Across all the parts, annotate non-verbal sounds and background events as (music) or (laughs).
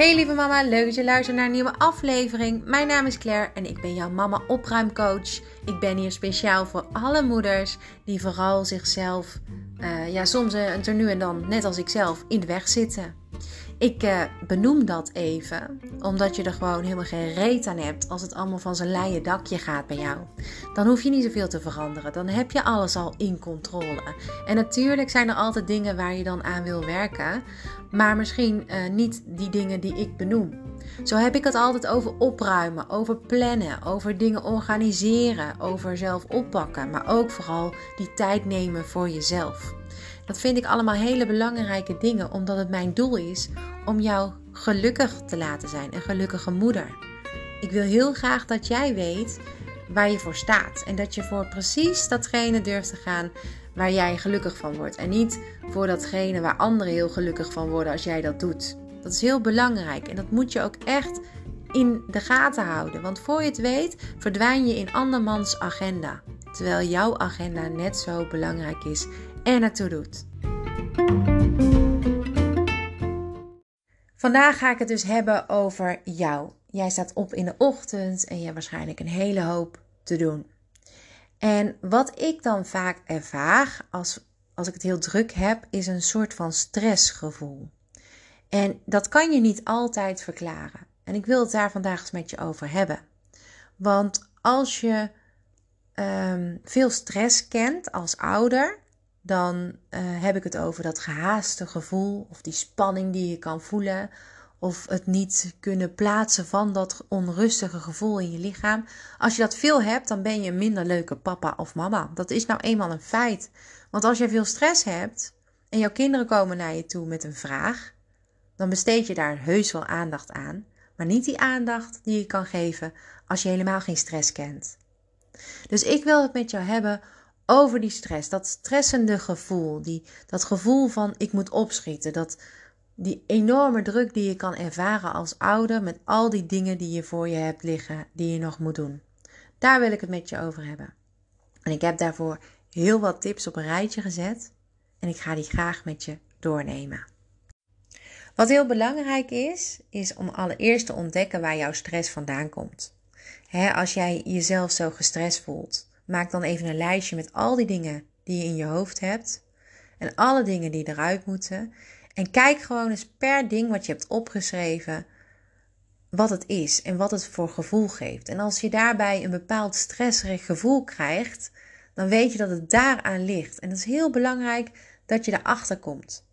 Hey lieve mama, leuk dat je luistert naar een nieuwe aflevering. Mijn naam is Claire en ik ben jouw mama opruimcoach. Ik ben hier speciaal voor alle moeders die vooral zichzelf, uh, ja soms uh, er nu en dan, net als ik zelf, in de weg zitten. Ik uh, benoem dat even, omdat je er gewoon helemaal geen reet aan hebt als het allemaal van zijn leien dakje gaat bij jou. Dan hoef je niet zoveel te veranderen, dan heb je alles al in controle. En natuurlijk zijn er altijd dingen waar je dan aan wil werken, maar misschien uh, niet die dingen die ik benoem. Zo heb ik het altijd over opruimen, over plannen, over dingen organiseren, over zelf oppakken, maar ook vooral die tijd nemen voor jezelf. Dat vind ik allemaal hele belangrijke dingen, omdat het mijn doel is om jou gelukkig te laten zijn, een gelukkige moeder. Ik wil heel graag dat jij weet waar je voor staat en dat je voor precies datgene durft te gaan waar jij gelukkig van wordt en niet voor datgene waar anderen heel gelukkig van worden als jij dat doet. Dat is heel belangrijk en dat moet je ook echt in de gaten houden, want voor je het weet verdwijn je in andermans agenda, terwijl jouw agenda net zo belangrijk is en naartoe doet. Vandaag ga ik het dus hebben over jou. Jij staat op in de ochtend en je hebt waarschijnlijk een hele hoop te doen. En wat ik dan vaak ervaar als, als ik het heel druk heb, is een soort van stressgevoel. En dat kan je niet altijd verklaren. En ik wil het daar vandaag eens met je over hebben. Want als je um, veel stress kent als ouder, dan uh, heb ik het over dat gehaaste gevoel of die spanning die je kan voelen of het niet kunnen plaatsen van dat onrustige gevoel in je lichaam. Als je dat veel hebt, dan ben je een minder leuke papa of mama. Dat is nou eenmaal een feit. Want als je veel stress hebt en jouw kinderen komen naar je toe met een vraag, dan besteed je daar heus wel aandacht aan, maar niet die aandacht die je kan geven als je helemaal geen stress kent. Dus ik wil het met jou hebben over die stress, dat stressende gevoel, die, dat gevoel van ik moet opschieten, dat, die enorme druk die je kan ervaren als ouder met al die dingen die je voor je hebt liggen, die je nog moet doen. Daar wil ik het met je over hebben. En ik heb daarvoor heel wat tips op een rijtje gezet en ik ga die graag met je doornemen. Wat heel belangrijk is, is om allereerst te ontdekken waar jouw stress vandaan komt. als jij jezelf zo gestrest voelt, maak dan even een lijstje met al die dingen die je in je hoofd hebt en alle dingen die eruit moeten. En kijk gewoon eens per ding wat je hebt opgeschreven wat het is en wat het voor gevoel geeft. En als je daarbij een bepaald stresserig gevoel krijgt, dan weet je dat het daaraan ligt. En dat is heel belangrijk dat je erachter komt.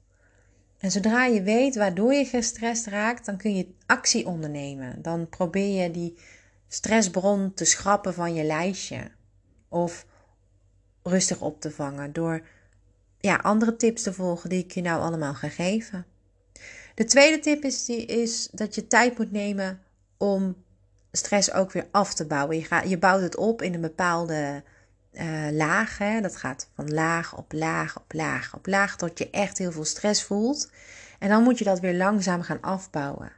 En zodra je weet waardoor je gestrest raakt, dan kun je actie ondernemen. Dan probeer je die stressbron te schrappen van je lijstje. Of rustig op te vangen door ja, andere tips te volgen die ik je nou allemaal ga geven. De tweede tip is, die, is dat je tijd moet nemen om stress ook weer af te bouwen. Je, gaat, je bouwt het op in een bepaalde uh, laag. Hè? Dat gaat van laag op laag op laag op laag tot je echt heel veel stress voelt. En dan moet je dat weer langzaam gaan afbouwen.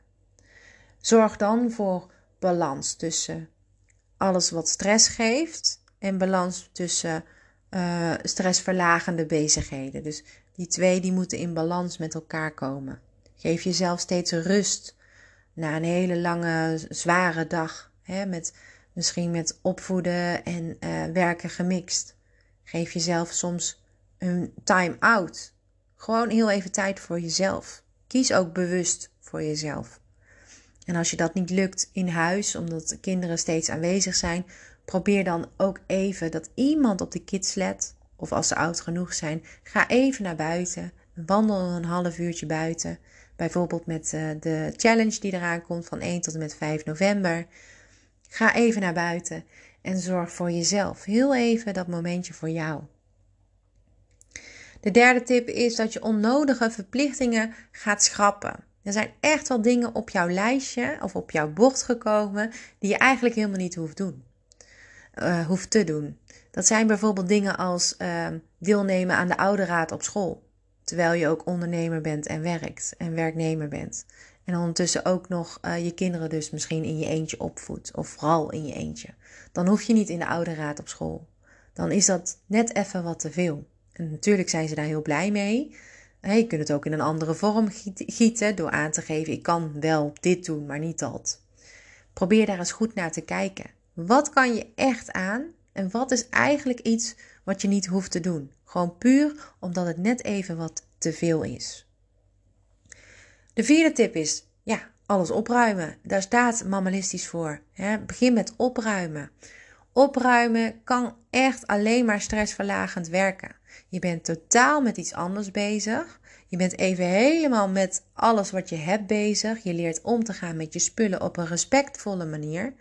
Zorg dan voor balans tussen alles wat stress geeft en balans tussen uh, stressverlagende bezigheden. Dus die twee die moeten in balans met elkaar komen. Geef jezelf steeds rust na een hele lange, zware dag. Hè, met, misschien met opvoeden en uh, werken gemixt. Geef jezelf soms een time-out. Gewoon heel even tijd voor jezelf. Kies ook bewust voor jezelf. En als je dat niet lukt in huis, omdat de kinderen steeds aanwezig zijn, probeer dan ook even dat iemand op de kids let. Of als ze oud genoeg zijn, ga even naar buiten. Wandel een half uurtje buiten. Bijvoorbeeld met uh, de challenge die eraan komt van 1 tot en met 5 november. Ga even naar buiten en zorg voor jezelf. Heel even dat momentje voor jou. De derde tip is dat je onnodige verplichtingen gaat schrappen. Er zijn echt wel dingen op jouw lijstje of op jouw bord gekomen die je eigenlijk helemaal niet hoeft doen uh, hoeft te doen. Dat zijn bijvoorbeeld dingen als uh, deelnemen aan de ouderraad op school. Terwijl je ook ondernemer bent en werkt en werknemer bent. En ondertussen ook nog uh, je kinderen dus misschien in je eentje opvoedt. Of vooral in je eentje. Dan hoef je niet in de ouderraad op school. Dan is dat net even wat te veel. En natuurlijk zijn ze daar heel blij mee. Je kunt het ook in een andere vorm gieten door aan te geven: ik kan wel dit doen, maar niet dat. Probeer daar eens goed naar te kijken. Wat kan je echt aan en wat is eigenlijk iets wat je niet hoeft te doen? Gewoon puur omdat het net even wat te veel is. De vierde tip is: ja, alles opruimen. Daar staat mammalistisch voor. Begin met opruimen. Opruimen kan echt alleen maar stressverlagend werken. Je bent totaal met iets anders bezig. Je bent even helemaal met alles wat je hebt bezig. Je leert om te gaan met je spullen op een respectvolle manier.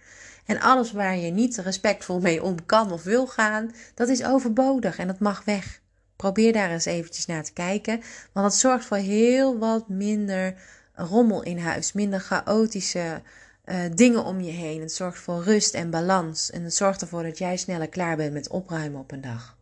En alles waar je niet respectvol mee om kan of wil gaan, dat is overbodig en dat mag weg. Probeer daar eens eventjes naar te kijken, want dat zorgt voor heel wat minder rommel in huis, minder chaotische uh, dingen om je heen. Het zorgt voor rust en balans en het zorgt ervoor dat jij sneller klaar bent met opruimen op een dag.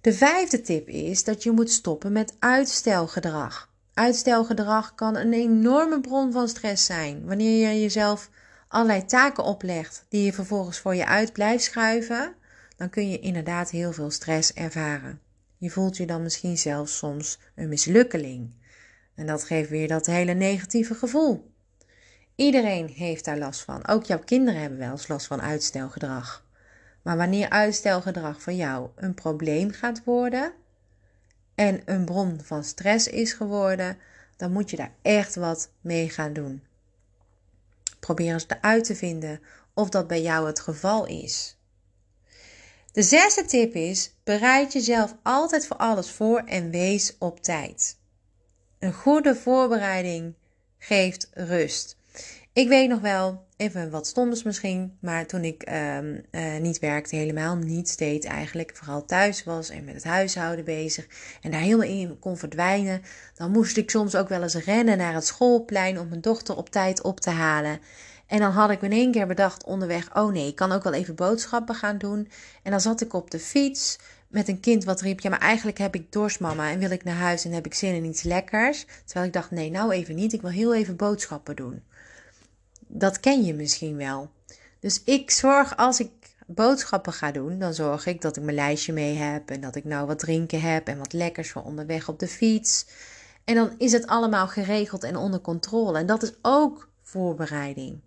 De vijfde tip is dat je moet stoppen met uitstelgedrag. Uitstelgedrag kan een enorme bron van stress zijn. Wanneer je jezelf allerlei taken oplegt die je vervolgens voor je uit blijft schuiven, dan kun je inderdaad heel veel stress ervaren. Je voelt je dan misschien zelfs soms een mislukkeling. En dat geeft weer dat hele negatieve gevoel. Iedereen heeft daar last van. Ook jouw kinderen hebben wel eens last van uitstelgedrag. Maar wanneer uitstelgedrag voor jou een probleem gaat worden en een bron van stress is geworden, dan moet je daar echt wat mee gaan doen. Probeer eens uit te vinden of dat bij jou het geval is. De zesde tip is: bereid jezelf altijd voor alles voor en wees op tijd. Een goede voorbereiding geeft rust. Ik weet nog wel, even wat stoms misschien, maar toen ik um, uh, niet werkte, helemaal niet deed eigenlijk, vooral thuis was en met het huishouden bezig en daar helemaal in kon verdwijnen, dan moest ik soms ook wel eens rennen naar het schoolplein om mijn dochter op tijd op te halen. En dan had ik me in één keer bedacht onderweg, oh nee, ik kan ook wel even boodschappen gaan doen. En dan zat ik op de fiets met een kind wat riep: Ja, maar eigenlijk heb ik dorst, mama, en wil ik naar huis en heb ik zin in iets lekkers. Terwijl ik dacht: Nee, nou even niet, ik wil heel even boodschappen doen. Dat ken je misschien wel. Dus ik zorg als ik boodschappen ga doen, dan zorg ik dat ik mijn lijstje mee heb en dat ik nou wat drinken heb en wat lekkers voor onderweg op de fiets. En dan is het allemaal geregeld en onder controle. En dat is ook voorbereiding.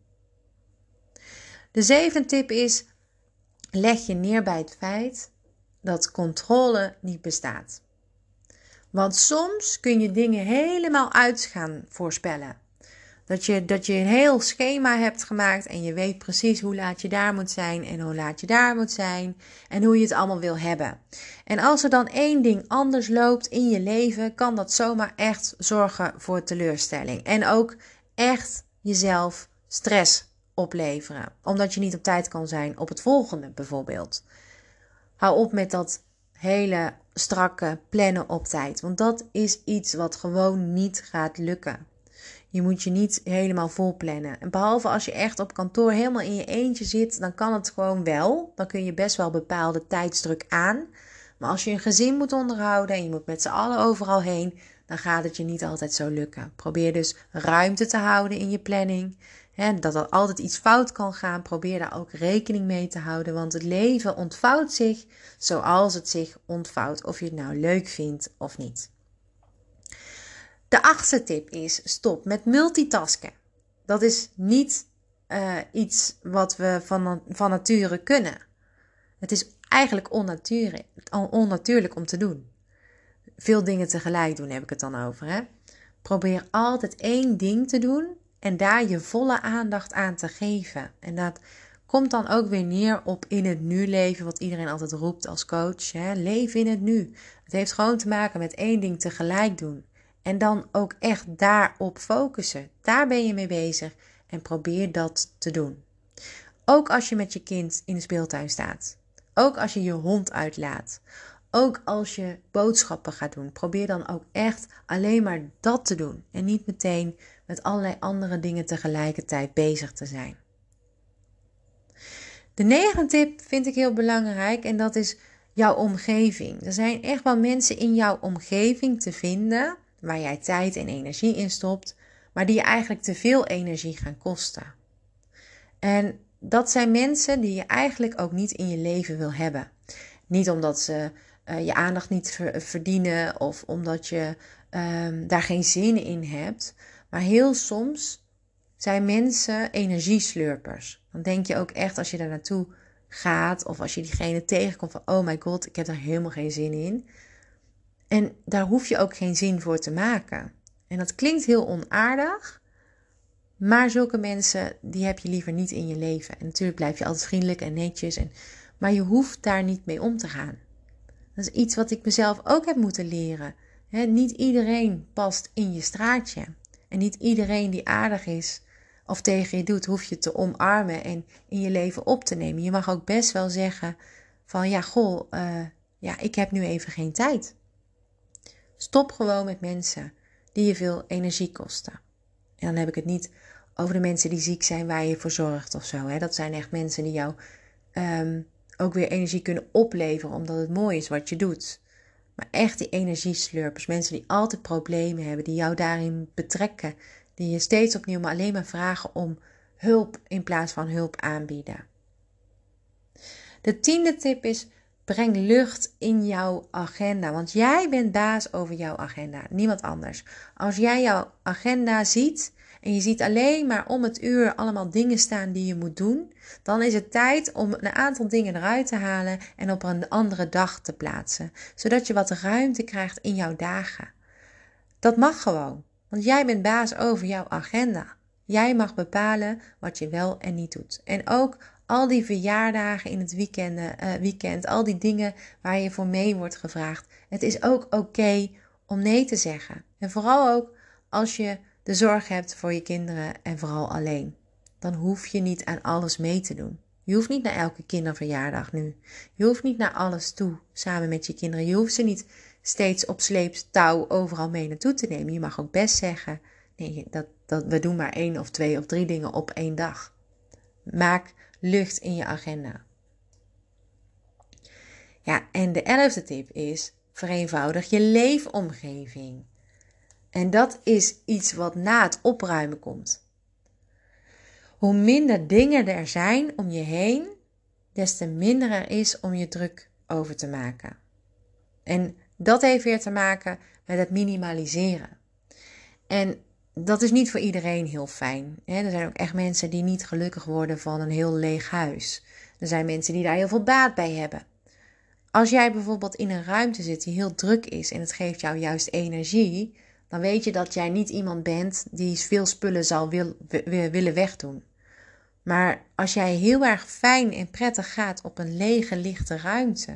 De zevende tip is: leg je neer bij het feit dat controle niet bestaat. Want soms kun je dingen helemaal uit gaan voorspellen. Dat je, dat je een heel schema hebt gemaakt en je weet precies hoe laat je daar moet zijn en hoe laat je daar moet zijn en hoe je het allemaal wil hebben. En als er dan één ding anders loopt in je leven, kan dat zomaar echt zorgen voor teleurstelling. En ook echt jezelf stress opleveren, omdat je niet op tijd kan zijn op het volgende bijvoorbeeld. Hou op met dat hele strakke plannen op tijd, want dat is iets wat gewoon niet gaat lukken. Je moet je niet helemaal vol plannen. En behalve als je echt op kantoor helemaal in je eentje zit, dan kan het gewoon wel. Dan kun je best wel bepaalde tijdsdruk aan. Maar als je een gezin moet onderhouden en je moet met z'n allen overal heen, dan gaat het je niet altijd zo lukken. Probeer dus ruimte te houden in je planning. En dat er altijd iets fout kan gaan, probeer daar ook rekening mee te houden. Want het leven ontvouwt zich zoals het zich ontvouwt, of je het nou leuk vindt of niet. De achtste tip is: stop met multitasken. Dat is niet uh, iets wat we van, van nature kunnen. Het is eigenlijk onnatuurlijk, onnatuurlijk om te doen. Veel dingen tegelijk doen heb ik het dan over. Hè? Probeer altijd één ding te doen en daar je volle aandacht aan te geven. En dat komt dan ook weer neer op in het nu leven, wat iedereen altijd roept als coach. Hè? Leef in het nu. Het heeft gewoon te maken met één ding tegelijk doen. En dan ook echt daarop focussen. Daar ben je mee bezig en probeer dat te doen. Ook als je met je kind in de speeltuin staat. Ook als je je hond uitlaat. Ook als je boodschappen gaat doen. Probeer dan ook echt alleen maar dat te doen. En niet meteen met allerlei andere dingen tegelijkertijd bezig te zijn. De negende tip vind ik heel belangrijk en dat is jouw omgeving. Er zijn echt wel mensen in jouw omgeving te vinden waar jij tijd en energie in stopt, maar die je eigenlijk te veel energie gaan kosten. En dat zijn mensen die je eigenlijk ook niet in je leven wil hebben. Niet omdat ze uh, je aandacht niet verdienen of omdat je um, daar geen zin in hebt. Maar heel soms zijn mensen energieslurpers. Dan denk je ook echt als je daar naartoe gaat of als je diegene tegenkomt van oh my god, ik heb er helemaal geen zin in. En daar hoef je ook geen zin voor te maken. En dat klinkt heel onaardig, maar zulke mensen die heb je liever niet in je leven. En natuurlijk blijf je altijd vriendelijk en netjes, en, maar je hoeft daar niet mee om te gaan. Dat is iets wat ik mezelf ook heb moeten leren. niet iedereen past in je straatje. En niet iedereen die aardig is of tegen je doet, hoef je te omarmen en in je leven op te nemen. Je mag ook best wel zeggen van ja, goh, uh, ja, ik heb nu even geen tijd. Stop gewoon met mensen die je veel energie kosten. En dan heb ik het niet over de mensen die ziek zijn waar je voor zorgt of zo. Hè. Dat zijn echt mensen die jou um, ook weer energie kunnen opleveren omdat het mooi is wat je doet. Maar echt die energieslurpers, mensen die altijd problemen hebben, die jou daarin betrekken, die je steeds opnieuw maar alleen maar vragen om hulp in plaats van hulp aanbieden. De tiende tip is: breng lucht in jouw agenda, want jij bent baas over jouw agenda, niemand anders. Als jij jouw agenda ziet en je ziet alleen maar om het uur allemaal dingen staan die je moet doen, dan is het tijd om een aantal dingen eruit te halen en op een andere dag te plaatsen, zodat je wat ruimte krijgt in jouw dagen. Dat mag gewoon, want jij bent baas over jouw agenda. Jij mag bepalen wat je wel en niet doet. En ook al die verjaardagen in het weekend, uh, weekend al die dingen waar je voor mee wordt gevraagd. Het is ook oké om nee te zeggen. En vooral ook als je de zorg hebt voor je kinderen en vooral alleen. Dan hoef je niet aan alles mee te doen. Je hoeft niet naar elke kinderverjaardag nu. Je hoeft niet naar alles toe samen met je kinderen. Je hoeft ze niet steeds op sleeptouw overal mee naartoe te nemen. Je mag ook best zeggen: nee, dat, dat, we doen maar één of twee of drie dingen op één dag. Maak lucht in je agenda. Ja, en de elfde tip is: vereenvoudig je leefomgeving. En dat is iets wat na het opruimen komt. Hoe minder dingen er zijn om je heen, des te minder er is om je druk over te maken. En dat heeft weer te maken met het minimaliseren. En dat is niet voor iedereen heel fijn. Er zijn ook echt mensen die niet gelukkig worden van een heel leeg huis. Er zijn mensen die daar heel veel baat bij hebben. Als jij bijvoorbeeld in een ruimte zit die heel druk is en het geeft jou juist energie, dan weet je dat jij niet iemand bent die veel spullen zal wil, willen wegdoen. Maar als jij heel erg fijn en prettig gaat op een lege, lichte ruimte,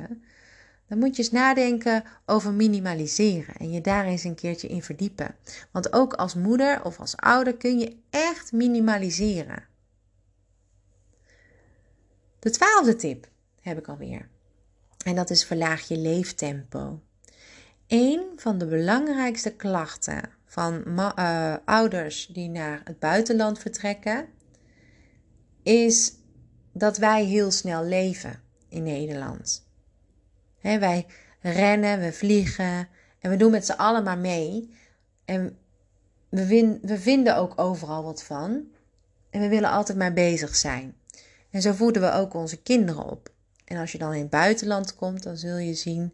dan moet je eens nadenken over minimaliseren en je daar eens een keertje in verdiepen. Want ook als moeder of als ouder kun je echt minimaliseren. De twaalfde tip heb ik alweer. En dat is verlaag je leeftempo. Een van de belangrijkste klachten van uh, ouders die naar het buitenland vertrekken, is dat wij heel snel leven in Nederland. Wij rennen, we vliegen en we doen met z'n allen maar mee. En we, we vinden ook overal wat van. En we willen altijd maar bezig zijn. En zo voeden we ook onze kinderen op. En als je dan in het buitenland komt, dan zul je zien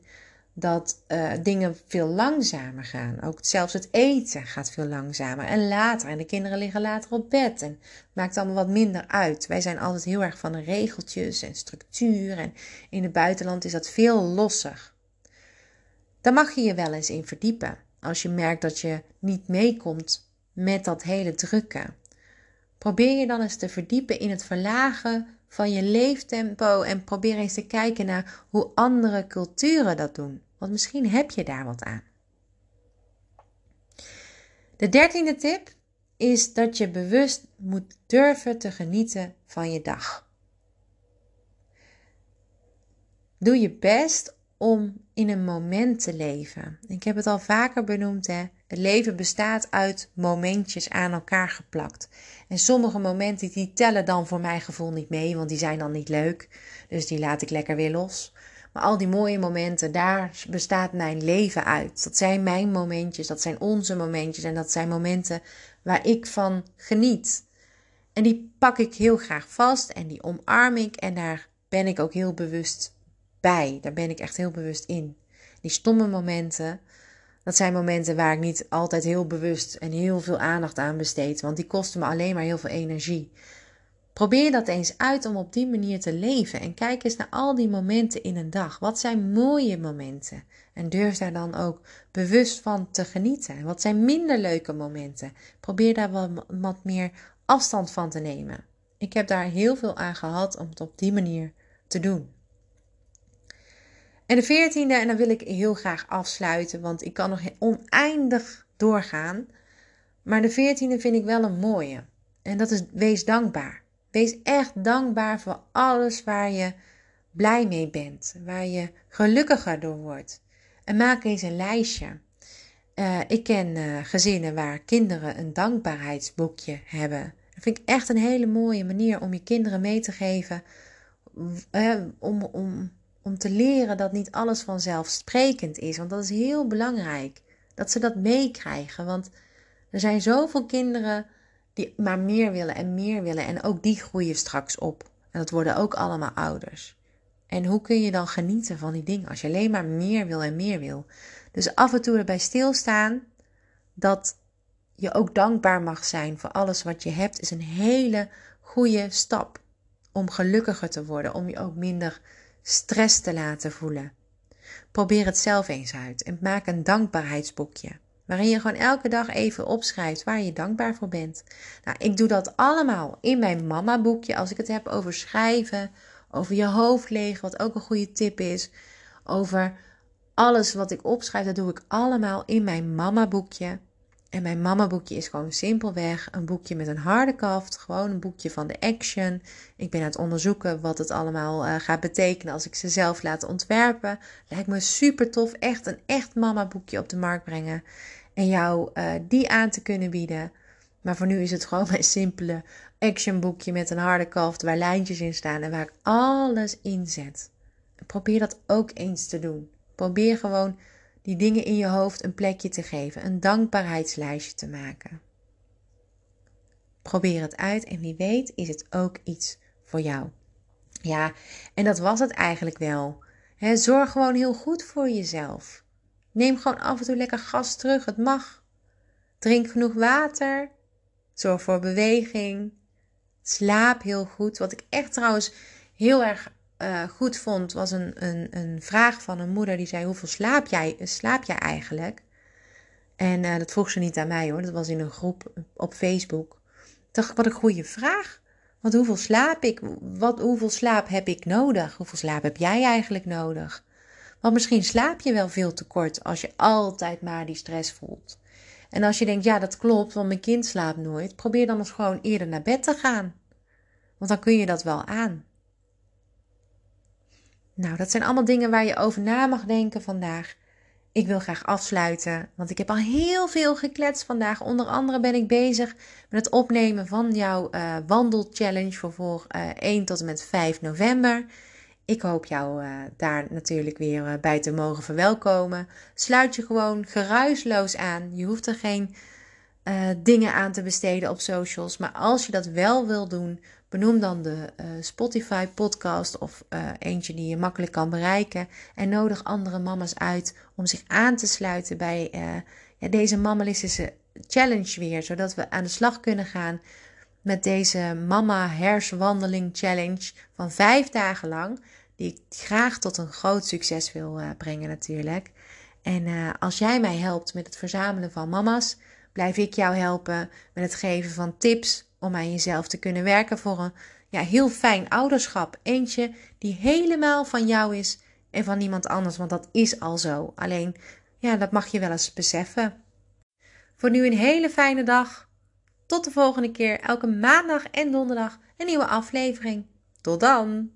dat uh, dingen veel langzamer gaan. Ook zelfs het eten gaat veel langzamer en later. En de kinderen liggen later op bed en maakt allemaal wat minder uit. Wij zijn altijd heel erg van regeltjes en structuur. En in het buitenland is dat veel losser. Daar mag je je wel eens in verdiepen. Als je merkt dat je niet meekomt met dat hele drukke. Probeer je dan eens te verdiepen in het verlagen van je leeftempo en probeer eens te kijken naar hoe andere culturen dat doen. Want misschien heb je daar wat aan. De dertiende tip is dat je bewust moet durven te genieten van je dag. Doe je best om in een moment te leven. Ik heb het al vaker benoemd, hè? Het leven bestaat uit momentjes aan elkaar geplakt. En sommige momenten die tellen dan voor mijn gevoel niet mee, want die zijn dan niet leuk. Dus die laat ik lekker weer los. Maar al die mooie momenten, daar bestaat mijn leven uit. Dat zijn mijn momentjes, dat zijn onze momentjes en dat zijn momenten waar ik van geniet. En die pak ik heel graag vast en die omarm ik en daar ben ik ook heel bewust bij. Daar ben ik echt heel bewust in. Die stomme momenten, dat zijn momenten waar ik niet altijd heel bewust en heel veel aandacht aan besteed, want die kosten me alleen maar heel veel energie. Probeer dat eens uit om op die manier te leven en kijk eens naar al die momenten in een dag. Wat zijn mooie momenten? En durf daar dan ook bewust van te genieten. Wat zijn minder leuke momenten? Probeer daar wat, meer afstand van te nemen. Ik heb daar heel veel aan gehad om het op die manier te doen. En de veertiende, en dan wil ik heel graag afsluiten, want ik kan nog oneindig doorgaan. Maar de veertiende vind ik wel een mooie. En dat is wees dankbaar. Wees echt dankbaar voor alles waar je blij mee bent, waar je gelukkiger door wordt. En maak eens een lijstje. Uh, ik ken uh, gezinnen waar kinderen een dankbaarheidsboekje hebben. Dat vind ik echt een hele mooie manier om je kinderen mee te geven. Uh, om, om, om te leren dat niet alles vanzelfsprekend is. Want dat is heel belangrijk. Dat ze dat meekrijgen. Want er zijn zoveel kinderen die maar meer willen en meer willen. En ook die groeien straks op. En dat worden ook allemaal ouders. En hoe kun je dan genieten van die dingen als je alleen maar meer wil en meer wil? Dus af en toe erbij stilstaan dat je ook dankbaar mag zijn voor alles wat je hebt, is een hele goede stap om gelukkiger te worden, om je ook minder stress te laten voelen. Probeer het zelf eens uit en maak een dankbaarheidsboekje. Waarin je gewoon elke dag even opschrijft waar je dankbaar voor bent. Nou, ik doe dat allemaal in mijn mama boekje. Als ik het heb over schrijven, over je hoofd leeg, wat ook een goede tip is. Over alles wat ik opschrijf, dat doe ik allemaal in mijn mama boekje. En mijn mama boekje is gewoon simpelweg een boekje met een harde kaft. Gewoon een boekje van de action. Ik ben aan het onderzoeken wat het allemaal uh, gaat betekenen als ik ze zelf laat ontwerpen. Lijkt me super tof. Echt een echt mama boekje op de markt brengen. En jou uh, die aan te kunnen bieden. Maar voor nu is het gewoon (laughs) mijn simpele actionboekje met een harde kaft waar lijntjes in staan en waar ik alles in zet. Probeer dat ook eens te doen. Probeer gewoon die dingen in je hoofd een plekje te geven, een dankbaarheidslijstje te maken. Probeer het uit en wie weet is het ook iets voor jou. Ja, en dat was het eigenlijk wel. zorg gewoon heel goed voor jezelf. Neem gewoon af en toe lekker gas terug, het mag. Drink genoeg water. Zorg voor beweging. Slaap heel goed. Wat ik echt trouwens heel erg uh, goed vond, was een, een, een vraag van een moeder die zei: Hoeveel slaap jij, slaap jij eigenlijk? En uh, dat vroeg ze niet aan mij hoor, dat was in een groep op Facebook. Ik dacht, wat een goede vraag. Want hoeveel slaap ik? Wat, hoeveel slaap heb ik nodig? Hoeveel slaap heb jij eigenlijk nodig? Want misschien slaap je wel veel te kort als je altijd maar die stress voelt. En als je denkt, ja, dat klopt, want mijn kind slaapt nooit, probeer dan eens gewoon eerder naar bed te gaan. Want dan kun je dat wel aan. Nou, dat zijn allemaal dingen waar je over na mag denken vandaag. Ik wil graag afsluiten, want ik heb al heel veel gekletst vandaag. Onder andere ben ik bezig met het opnemen van jouw uh, wandelchallenge voor, voor uh, 1 tot en met 5 november. Ik hoop jou uh, daar natuurlijk weer uh, bij te mogen verwelkomen. Sluit je gewoon geruisloos aan. Je hoeft er geen uh, dingen aan te besteden op socials. Maar als je dat wel wil doen, benoem dan de Spotify podcast of eentje die je makkelijk kan bereiken. En nodig andere mama's uit om zich aan te sluiten bij ja, deze mammalistische challenge weer. Zodat we aan de slag kunnen gaan met deze Mama Herswandeling Challenge van vijf dagen lang die ik graag tot een groot succes wil uh, brengen natuurlijk. En uh, als jij mij helpt met het verzamelen van mama's, blijf ik jou helpen met het geven van tips om aan jezelf te kunnen werken voor een ja, heel fijn ouderschap. Eentje die helemaal van jou is en van niemand anders, want dat is al zo. Alleen, ja, dat mag je wel eens beseffen. Voor nu een hele fijne dag. Tot de volgende keer, elke maandag en donderdag een nieuwe aflevering. Tot dan!